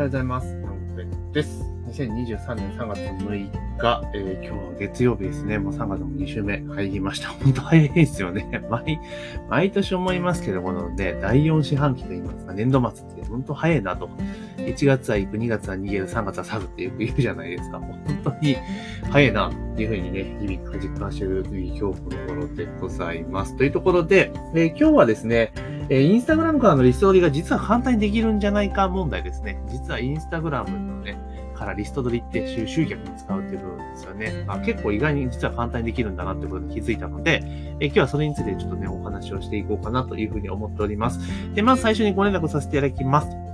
はようございます。です。2023年3月6日、えー、今日は月曜日ですね。もう3月の2週目入りました。本当早いですよね。毎、毎年思いますけども、なので、第4四半期と言いますか、年度末って本当早いなと。1月は行く、2月は逃げる、3月は去るってよく言うじゃないですか。もう本当に早いなっていうふうにね、日々実感しているという恐怖のところでございます。というところで、えー、今日はですね、えー、インスタグラムからのリスト取りが実は簡単にできるんじゃないか問題ですね。実はインスタグラムのね、からリスト取りって集集客に使うっていう部分ですよね。あ結構意外に実は簡単にできるんだなってことに気づいたので、え今日はそれについてちょっとね、お話をしていこうかなというふうに思っております。で、まず最初にご連絡させていただきます。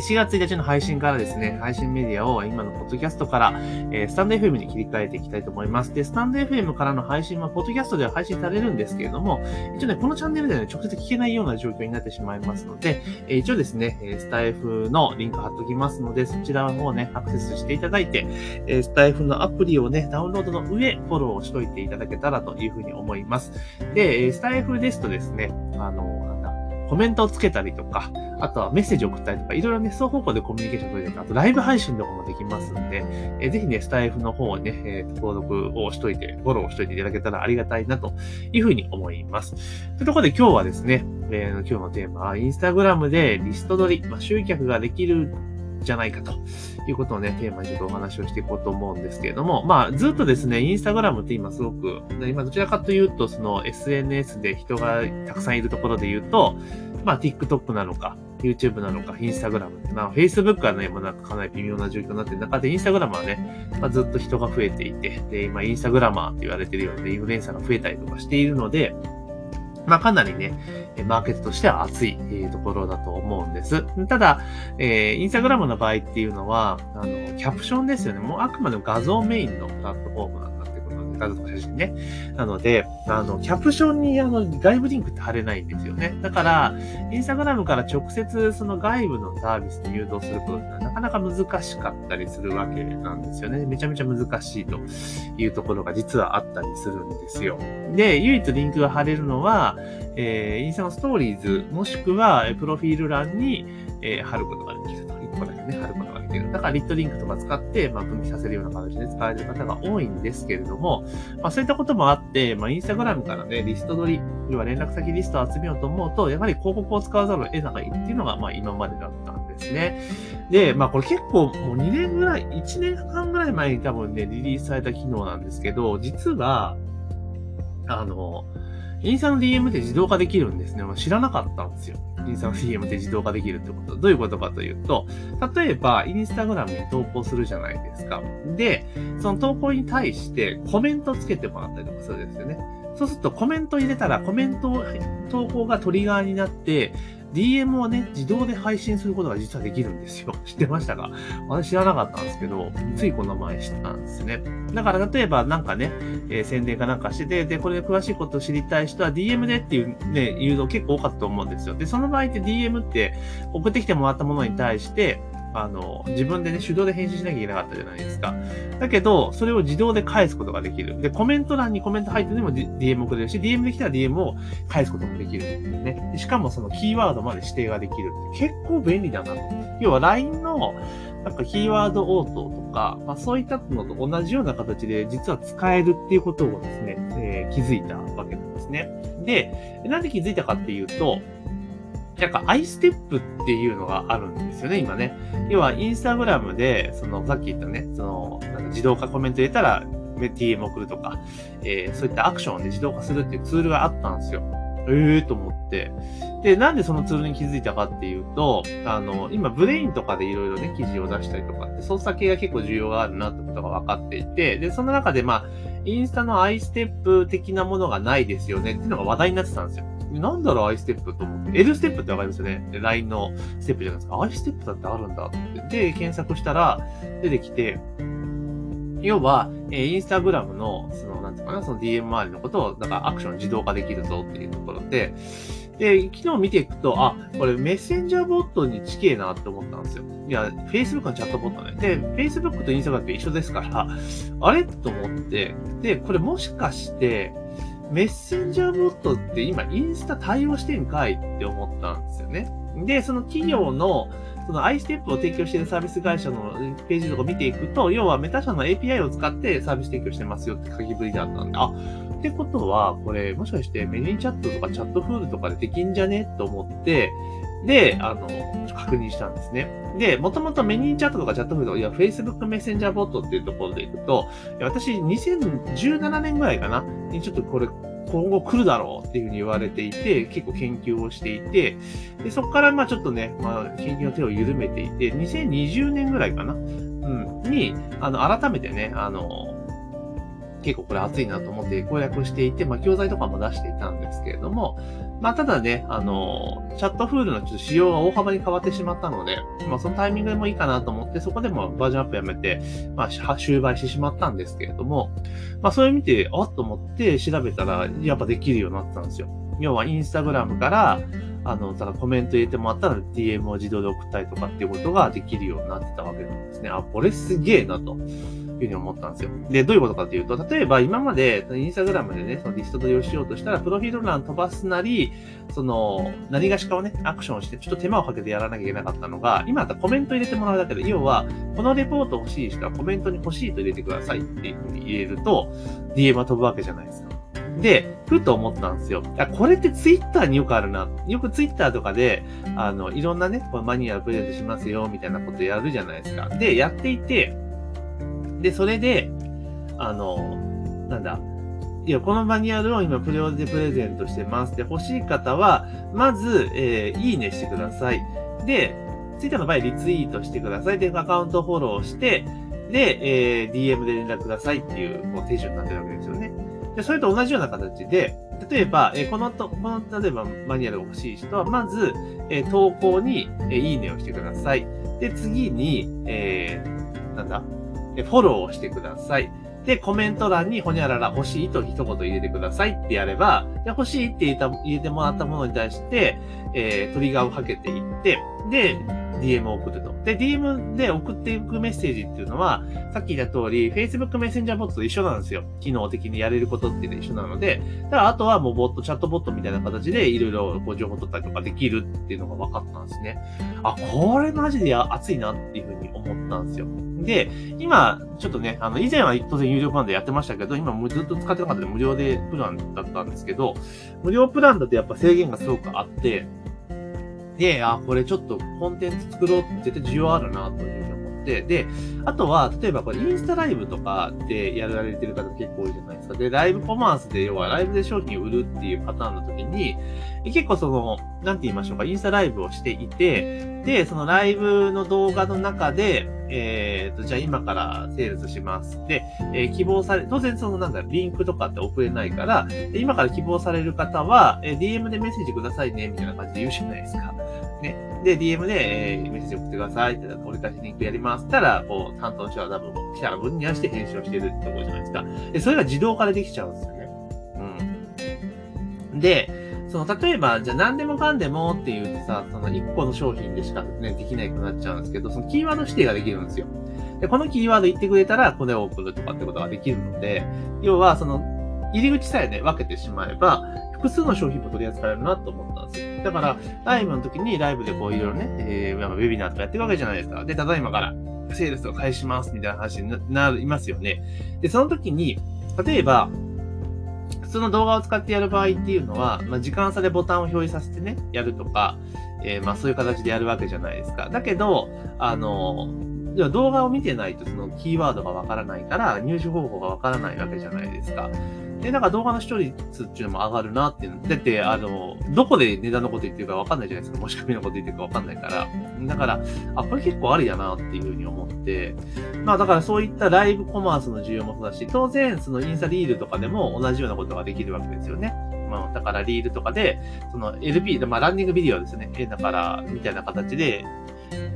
4月1日の配信からですね、配信メディアを今のポッドキャストから、えー、スタンド FM に切り替えていきたいと思います。で、スタンド FM からの配信は、ポッドキャストでは配信されるんですけれども、一応ね、このチャンネルではね、直接聞けないような状況になってしまいますので、えー、一応ですね、スタイフのリンク貼っときますので、そちらの方ね、アクセスしていただいて、えー、スタイフのアプリをね、ダウンロードの上、フォローしといていただけたらというふうに思います。で、スタイフですとですね、あの、コメントをつけたりとか、あとはメッセージを送ったりとか、いろいろね、双方向でコミュニケーション取れるあとライブ配信とかもできますんで、えー、ぜひね、スタイフの方をね、えー、登録をしといて、フォローしといていただけたらありがたいなというふうに思います。というところで今日はですね、えー、今日のテーマは、インスタグラムでリスト取り、まあ、集客ができるじゃないかということをね、テーマにちょっとお話をしていこうと思うんですけれども、まあ、ずっとですね、インスタグラムって今すごく、今どちらかというと、その SNS で人がたくさんいるところで言うと、まあ、TikTok なのか、YouTube なのか、Instagram。まあ、Facebook はね、もうなんかかなり微妙な状況になってる中で、Instagram はね、まあ、ずっと人が増えていて、で、今、インスタグラマーって言われてるようなインフルエンサーが増えたりとかしているので、まあ、かなりね、マーケットとしては熱いところだと思うんです。ただ、えー、インスタグラムの場合っていうのは、あの、キャプションですよね。もうあくまでも画像メインのプラットフォームなんです画像とか写真ね。なので、あの、キャプションにあの、外部リンクって貼れないんですよね。だから、インスタグラムから直接その外部のサービスに誘導することってなかなか難しかったりするわけなんですよね。めちゃめちゃ難しいというところが実はあったりするんですよ。で、唯一リンクが貼れるのは、えー、インスタのストーリーズ、もしくは、プロフィール欄に、えー、貼ることができると。1個だけね、貼ることができる。だからリットリンクとか使って、まあ、分岐させるような形で使われる方が多いんですけれども、まあ、そういったこともあって、まあ、インスタグラムからね、リスト取り、要は連絡先リストを集めようと思うと、やはり広告を使わざるを得ないっていうのが、まあ、今までだったんですね。で、まあ、これ結構もう2年ぐらい、1年間ぐらい前に多分ね、リリースされた機能なんですけど、実は、あの、インスタの DM って自動化できるんですね。知らなかったんですよ。インスタの DM って自動化できるってこと。どういうことかというと、例えば、インスタグラムに投稿するじゃないですか。で、その投稿に対してコメントつけてもらったりとかするんですよね。そうするとコメント入れたらコメント、投稿がトリガーになって、DM をね、自動で配信することが実はできるんですよ。知ってましたか？私知らなかったんですけど、ついこの前知ったんですね。だから例えばなんかね、えー、宣伝かなんかしてて、で、これで詳しいことを知りたい人は DM でっていうね、誘導結構多かったと思うんですよ。で、その場合って DM って送ってきてもらったものに対して、あの、自分でね、手動で返信しなきゃいけなかったじゃないですか。だけど、それを自動で返すことができる。で、コメント欄にコメント入ってでも DM 送れるし、DM できたら DM を返すこともできる。ね。しかもそのキーワードまで指定ができる結構便利だなと。要は LINE の、なんかキーワード応答とか、まあそういったのと同じような形で実は使えるっていうことをですね、えー、気づいたわけなんですね。で、なんで気づいたかっていうと、なんか、アイステップっていうのがあるんですよね、今ね。要は、インスタグラムで、その、さっき言ったね、その、なんか自動化コメント入れたら、DM 送るとか、えー、そういったアクションをね、自動化するっていうツールがあったんですよ。ええー、と思って。で、なんでそのツールに気づいたかっていうと、あの、今、 Brain とかでいろいろね、記事を出したりとかって、操作系が結構需要があるなってことが分かっていて、で、その中で、まあ、インスタの I ステップ的なものがないですよねっていうのが話題になってたんですよ。なんだろう、 I ステップと思って。L ステップってわかりますよね。LINE のステップじゃないですか。 I ステップだってあるんだって。で、検索したら出てきて、要は、えー、インスタグラムの、その、なんていうかな、その DM 周りのことを、だかアクション自動化できるぞっていうところで、で、昨日見ていくと、あ、これメッセンジャーボットに近えなって思ったんですよ。いや、Facebook のチャットボットね。で、Facebook と Instagram って一緒ですから、あれ？と思って、で、これもしかして、メッセンジャーボットって今インスタ対応してんかいって思ったんですよね。で、その企業の、その iStep を提供しているサービス会社のページとか見ていくと、要はメタ社の API を使ってサービス提供してますよって書きぶりだったんで、あ、ってことは、これ、もしかしてメニューチャットとかチャットフールとかでできんじゃね？と思って、で、あの、確認したんですね。で、もともとメニーチャットとかチャットフールとか、いや、Facebook メッセンジャーボットっていうところでいくと、私、2017年ぐらいかなにちょっとこれ、今後来るだろうっていうふうに言われていて、結構研究をしていて、でそこからまあちょっとね、まあ、研究の手を緩めていて、2020年ぐらいかなうん。に、あの、改めてね、あの、結構これ熱いなと思って公約していて、まあ、教材とかも出していたんですけれども、まあ、ただね、あの、チャットフールのちょっと仕様が大幅に変わってしまったので、まあ、そのタイミングでもいいかなと思って、そこでもバージョンアップやめて、まあ、終売してしまったんですけれども、まあ、それ見て、あっと思って調べたら、やっぱできるようになったんですよ。要は、インスタグラムから、あの、ただコメント入れてもらったら DM を自動で送ったりとかっていうことができるようになってたわけなんですね。あ、これすげえなと。いうふうに思ったんですよ。で、どういうことかというと、例えば今までインスタグラムでね、そのリスト取りをしようとしたら、プロフィール欄飛ばすなり、その、何がしかをね、アクションして、ちょっと手間をかけてやらなきゃいけなかったのが、今だったらコメント入れてもらうだけで、要は、このレポート欲しい人はコメントに欲しいと入れてくださいっていうふうに入れると、DM は飛ぶわけじゃないですか。で、ふと思ったんですよ。あ、これってツイッターによくあるな。よくツイッターとかで、あの、いろんなね、このマニュアルプレゼントしますよ、みたいなことやるじゃないですか。で、やっていて、で、それで、あの、なんだ、いや、このマニュアルを今プレオでプレゼントしてます。で、欲しい方は、まず、えー、いいねしてください。で、ツイッターの場合、リツイートしてください。で、アカウントフォローして、で、えー、DM で連絡くださいっていう、こう、手順になってるわけですよね。で、それと同じような形で、例えば、えー、このと、この、例えばマニュアルが欲しい人は、まず、えー、投稿に、えー、いいねをしてください。で、次に、えー、なんだ、フォローをしてください。で、コメント欄にほにゃらら欲しいと一言入れてくださいってやれば、で欲しいって言えた入れてもらったものに対して、えー、トリガーをかけていって、で、DM を送ると。で、DM で送っていくメッセージっていうのは、さっき言った通り、Facebook メッセンジャーボットと一緒なんですよ。機能的にやれることっていうのは一緒なので、だからあとはもうボット、チャットボットみたいな形でいろいろこう情報取ったりとかできるっていうのが分かったんですね。あ、これマジで熱いなっていうふうに思ったんですよ。で、今、ちょっとね、あの、以前は当然有料プランでやってましたけど、今もずっと使ってなかったで無料でプランだったんですけど、無料プランだとやっぱ制限がすごくあって、で、あ、これちょっとコンテンツ作ろうって絶対需要あるなという。て、で、あとは、例えばこれインスタライブとかでやられてる方結構多いじゃないですか。で、ライブコマースで、要はライブで商品を売るっていうパターンの時に、結構その、なんて言いましょうか、インスタライブをしていて、で、そのライブの動画の中で、えっ、ー、と、じゃあ今からセールスします。で、えー、希望され、当然そのなんだ、リンクとかって送れないから、今から希望される方は、えー、DM でメッセージくださいね、みたいな感じで言うじゃないですか。ね。で、DM で、えー、メッセージ送ってくださいって、折り返しリンクやります。たら、こう、担当の人は多分、来たら分にはして編集をしてるってことじゃないですか。で、それが自動化でできちゃうんですよね。うん。で、その、例えば、じゃあ何でもかんでもっていうとさ、その1個の商品でしかね、できなくなっちゃうんですけど、そのキーワード指定ができるんですよ。で、このキーワード言ってくれたら、これを送るとかってことができるので、要は、その、入り口さえね、分けてしまえば、複数の商品も取り扱えるなと思ったんですよ。だから、ライブの時にライブでこういろいろね、えー、ウェビナーとかやってるわけじゃないですか。で、ただいまから、セールスを開始しますみたいな話になりますよね。で、その時に、例えば、普通の動画を使ってやる場合っていうのは、まあ、時間差でボタンを表示させてね、やるとか、えー、まあそういう形でやるわけじゃないですか。だけど、あの、動画を見てないとそのキーワードがわからないから、入手方法がわからないわけじゃないですか。で、なんか動画の視聴率っていうのも上がるなっていうの。だって、あの、どこで値段のこと言ってるかわかんないじゃないですか。もしかみのこと言ってるかわかんないから。だから、あ、これ結構ありだなっていうふうに思って。まあだからそういったライブコマースの需要もそうだし、当然そのインスタリールとかでも同じようなことができるわけですよね。まあ、だからリールとかで、その LP、まあランニングビデオですね。だから、みたいな形で、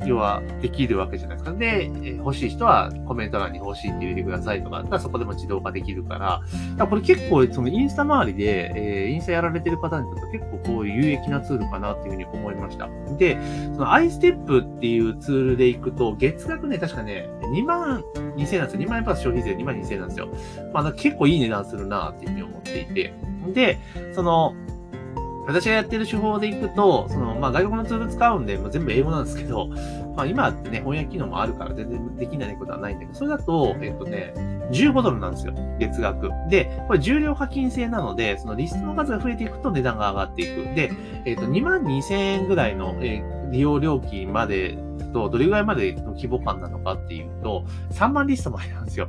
要はできるわけじゃないですか。で、え欲しい人はコメント欄に欲しいって入れてくださいとかだったらそこでも自動化できるから、からこれ結構そのインスタ周りで、えー、インスタやられてる方にとって結構こういう有益なツールかなっていうふうに思いました。で、その iStep っていうツールで行くと、月額ね、確かね、2万2000なんですよ。2万円プラス消費税2万2000なんですよ。まあ結構いい値段するなっていうふうに思っていて。で、その、私がやってる手法でいくと、その、まあ、外国のツール使うんで、まあ、全部英語なんですけど、まあ、今ってね、翻訳機能もあるから全然できないことはないんだけど、それだと、えっとね、15ドルなんですよ、月額。で、これ重量課金制なので、そのリストの数が増えていくと値段が上がっていく。で、えっと、2万2000円ぐらいの、えー、利用料金までと、どれぐらいまでの規模感なのかっていうと、3万リストまでなんですよ。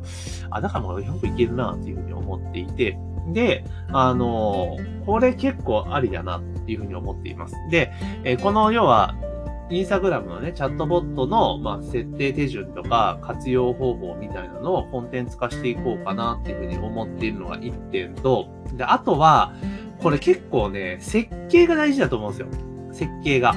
あ、だからもうよくいけるなっていうふうに思っていて、で、あのこれ結構ありだなっていうふうに思っています。で、えこの要は、インスタグラムのね、チャットボットの、まあ、設定手順とか活用方法みたいなのをコンテンツ化していこうかなっていうふうに思っているのが1点と、で、あとは、これ結構ね、設計が大事だと思うんですよ。設計が。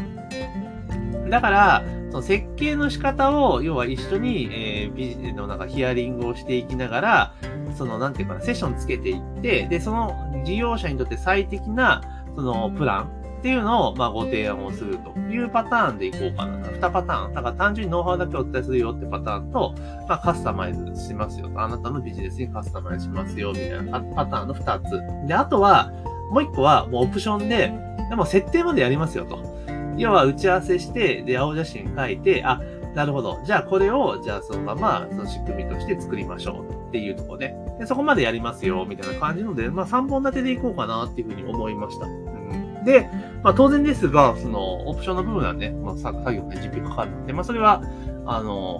だから、その設計の仕方を、要は一緒に、えー、ビジのなんかヒアリングをしていきながら、その、なんていうかな、セッションつけていって、で、その事業者にとって最適な、その、プランっていうのを、まあ、ご提案をするというパターンでいこうかな。2パターン。だから単純にノウハウだけお伝えするよってパターンと、まあ、カスタマイズしますよと。あなたのビジネスにカスタマイズしますよ、みたいなパターンの2つ。で、あとは、もう1個は、もうオプションで、でも設定までやりますよと。要は打ち合わせして、で、青写真書いて、あ、なるほど。じゃあこれを、じゃあそのまま、その仕組みとして作りましょうっていうところで、でそこまでやりますよ、みたいな感じので、まあ3本立てでいこうかなっていうふうに思いました。うん、で、まあ当然ですが、その、オプションの部分はね、まあ作業で時間かかるので、まあそれは、あの、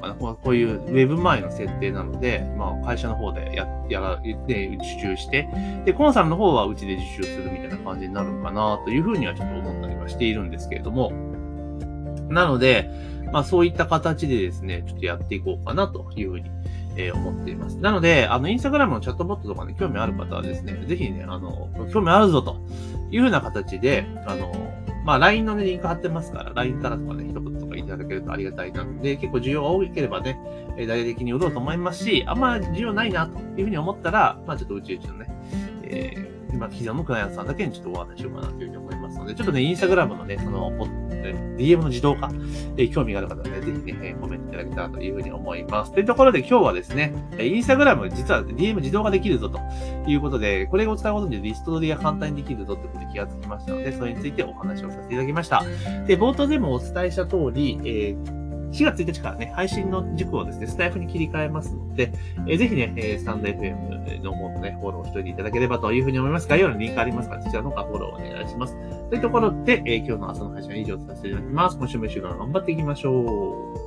なんとかな、こういうウェブ前の設定なので、まあ会社の方でや、やら、で、受注して、で、コンサルの方はうちで受注するみたいな感じになるのかなというふうにはちょっと思ったりはしているんですけれども、なので、まあそういった形でですね、ちょっとやっていこうかなというふうに、え、思っています。なので、あの、インスタグラムのチャットボットとかね、興味ある方はですね、ぜひね、あの、興味あるぞというふうな形で、あの、まあ LINE のね、リンク貼ってますから、LINE からとかね、一言とかいただけるとありがたいなので、結構需要が多ければね、えー、大々的に売ろうと思いますし、あんま需要ないなというふうに思ったら、まあちょっとうちうちのね、えー今、既存のクライアントさんだけにちょっとお話ししようかなというふうに思いますので、ちょっとね、インスタグラムのね、その、DM の自動化、え、興味がある方はね、ぜひね、コメントいただけたらというふうに思います。というところで今日はですね、インスタグラム実は DM 自動化できるぞということで、これを使うことでリスト取りが簡単にできるぞってことに気がつきましたので、それについてお話をさせていただきました。で、冒頭でもお伝えした通り、えー4月1日からね、配信の軸をですね、スタイフに切り替えますので、えー、ぜひね、えー、スタンド FM の方のね、フォローしておいていただければというふうに思います。概要欄にリンクありますから、そちらの方フォローお願いします。というところで、えー、今日の朝の配信は以上とさせていただきます。今週も一週間頑張っていきましょう。